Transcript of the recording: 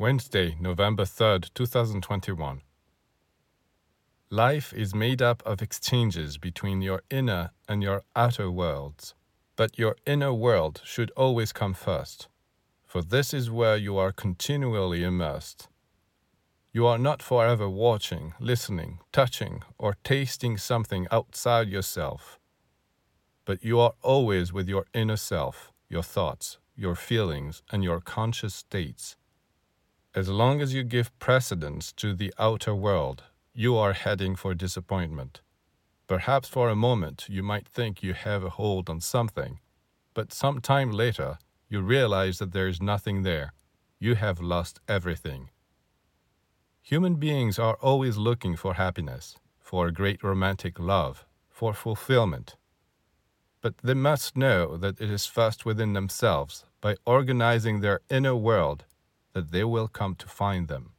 Wednesday, November 3rd, 2021. Life is made up of exchanges between your inner and your outer worlds, but your inner world should always come first, for this is where you are continually immersed. You are not forever watching, listening, touching, or tasting something outside yourself, but you are always with your inner self, your thoughts, your feelings, and your conscious states. As long as you give precedence to the outer world, you are heading for disappointment. Perhaps for a moment you might think you have a hold on something, but some time later you realize that there is nothing there. You have lost everything. Human beings are always looking for happiness, for great romantic love, for fulfillment. But they must know that it is first within themselves, by organizing their inner world, that they will come to find them.